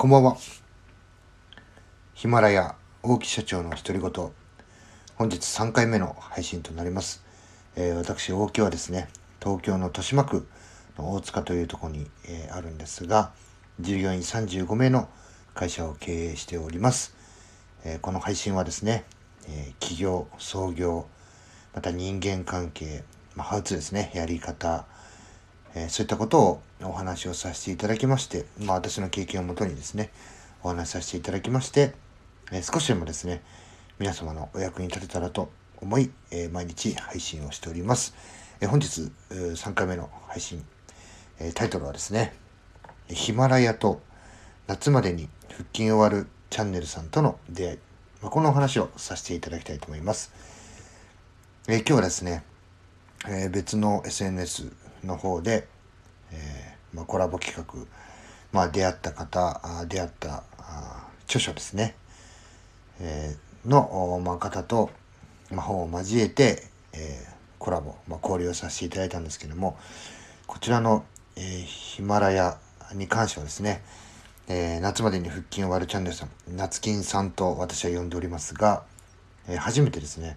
こんばんは。ヒマラヤ大木社長の独り言。本日3回目の配信となります。えー、私、大木はですね、東京の豊島区の大塚というところに、えー、あるんですが、従業員35名の会社を経営しております。えー、この配信はですね、え企業、創業、また人間関係、まあ、ハウツですね、やり方、えそういったことをお話をさせていただきまして、まあ私の経験をもとにですね、お話しさせていただきまして、え少しでもですね、皆様のお役に立てたらと思い、え毎日配信をしております。え本日、3回目の配信、えタイトルはですね、ヒマラヤと夏までに腹筋終わるチャンネルさんとの出会い、まあ、このお話をさせていただきたいと思います。え今日はですね、え別の SNS の方で、えー、まあ、コラボ企画、まあ、出会った方、あ出会ったあ著書ですね、えー、の、まあ、方と、まあ、本を交えて、えー、コラボ、まあ、交流をさせていただいたんですけども、こちらの、えー、ヒマラヤに関してはですね、えー、夏までに腹筋を割るチャンネルさん、夏金さんと私は呼んでおりますが、えー、初めてですね、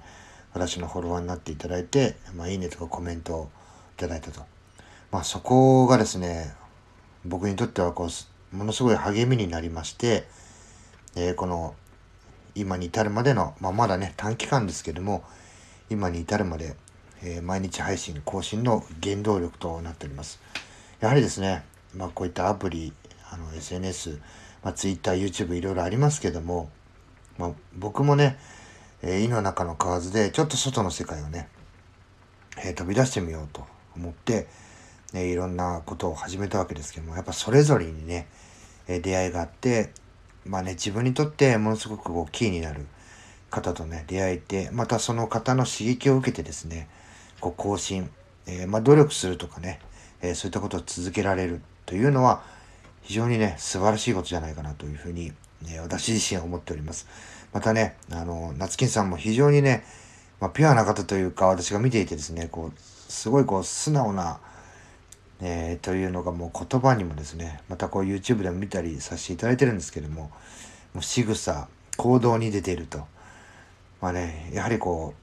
私のフォロワーになっていただいて、まあ、いいねとかコメントをいただいたと。まあそこがですね、僕にとってはこう、ものすごい励みになりまして、えー、この、今に至るまでの、まあまだね、短期間ですけども、今に至るまで、えー、毎日配信更新の原動力となっております。やはりですね、まあこういったアプリ、あの SNS、まあ Twitter、YouTube いろいろありますけども、まあ僕もね、えー、胃の中の蛙でちょっと外の世界をね、えー、飛び出してみようと思って、ね、いろんなことを始めたわけですけども、やっぱそれぞれにね、え出会いがあって、まあね、自分にとってものすごくこうキーになる方とね、出会えて、またその方の刺激を受けてですね、こう更新、えー、まあ努力するとかね、えー、そういったことを続けられるというのは、非常にね、素晴らしいことじゃないかなというふうに、ね、私自身は思っております。またね、あの、夏金さんも非常にね、まあ、ピュアな方というか、私が見ていてですね、こう、すごいこう、素直な、えー、というのがもう言葉にもですね、またこう YouTube でも見たりさせていただいてるんですけども、もう仕草、行動に出ていると。まあね、やはりこ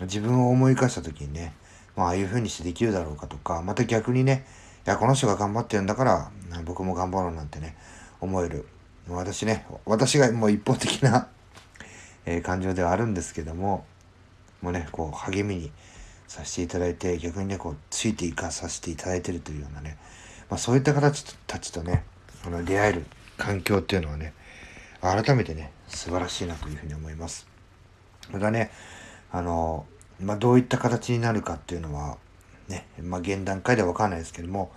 う、自分を思い返した時にね、まあ、あいう風にしてできるだろうかとか、また逆にね、いや、この人が頑張ってるんだから、僕も頑張ろうなんてね、思える。私ね、私がもう一方的なえ、感情ではあるんですけども、もうね、こう、励みにさせていただいて、逆にね、こう、ついていかさせていただいてるというようなね、まあ、そういった方たちとね、あの出会える環境っていうのはね、改めてね、素晴らしいなというふうに思います。またね、あの、まあ、どういった形になるかっていうのは、ね、まあ、現段階ではわかんないですけども、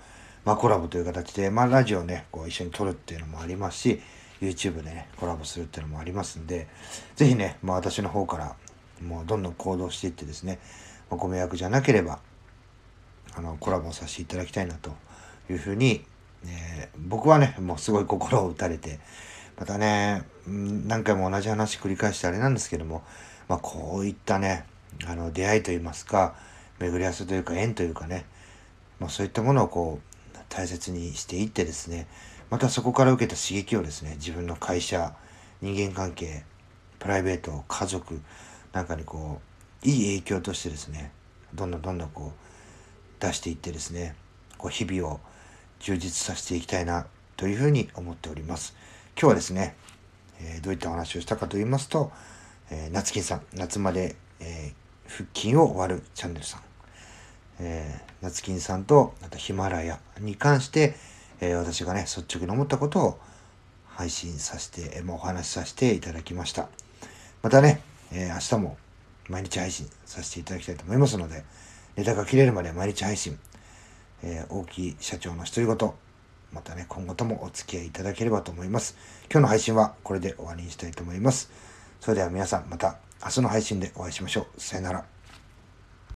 まあ、コラボという形で、まあ、ラジオね、こう一緒に撮るっていうのもありますし、YouTube でね、コラボするっていうのもありますんで、ぜひね、まあ、私の方から、もうどんどん行動していってですね、ご迷惑じゃなければ、あの、コラボさせていただきたいなというふうに、えー、僕はね、もうすごい心を打たれて、またね、何回も同じ話繰り返してあれなんですけども、まあ、こういったね、あの、出会いといいますか、巡り合わせというか縁というかね、まあ、そういったものをこう、大切にしていってですね、またそこから受けた刺激をですね、自分の会社、人間関係、プライベート、家族なんかにこう、いい影響としてですねどんどんどんどんこう出していってですねこう日々を充実させていきたいなというふうに思っております。今日はですね、えー、どういったお話をしたかと言いますと、えー、夏金さん夏まで、えー、腹筋を割るチャンネルさん、えー、夏金さんとあとヒマラヤに関して、えー、私がね率直に思ったことを配信させて、えー、お話しさせていただきました。またね、えー、明日も毎日配信させていただきたいと思いますので、ネタが切れるまで毎日配信、えー、大きい社長の独り言、またね、今後ともお付き合いいただければと思います。今日の配信はこれで終わりにしたいと思います。それでは皆さんまた明日の配信でお会いしましょう。さよなら。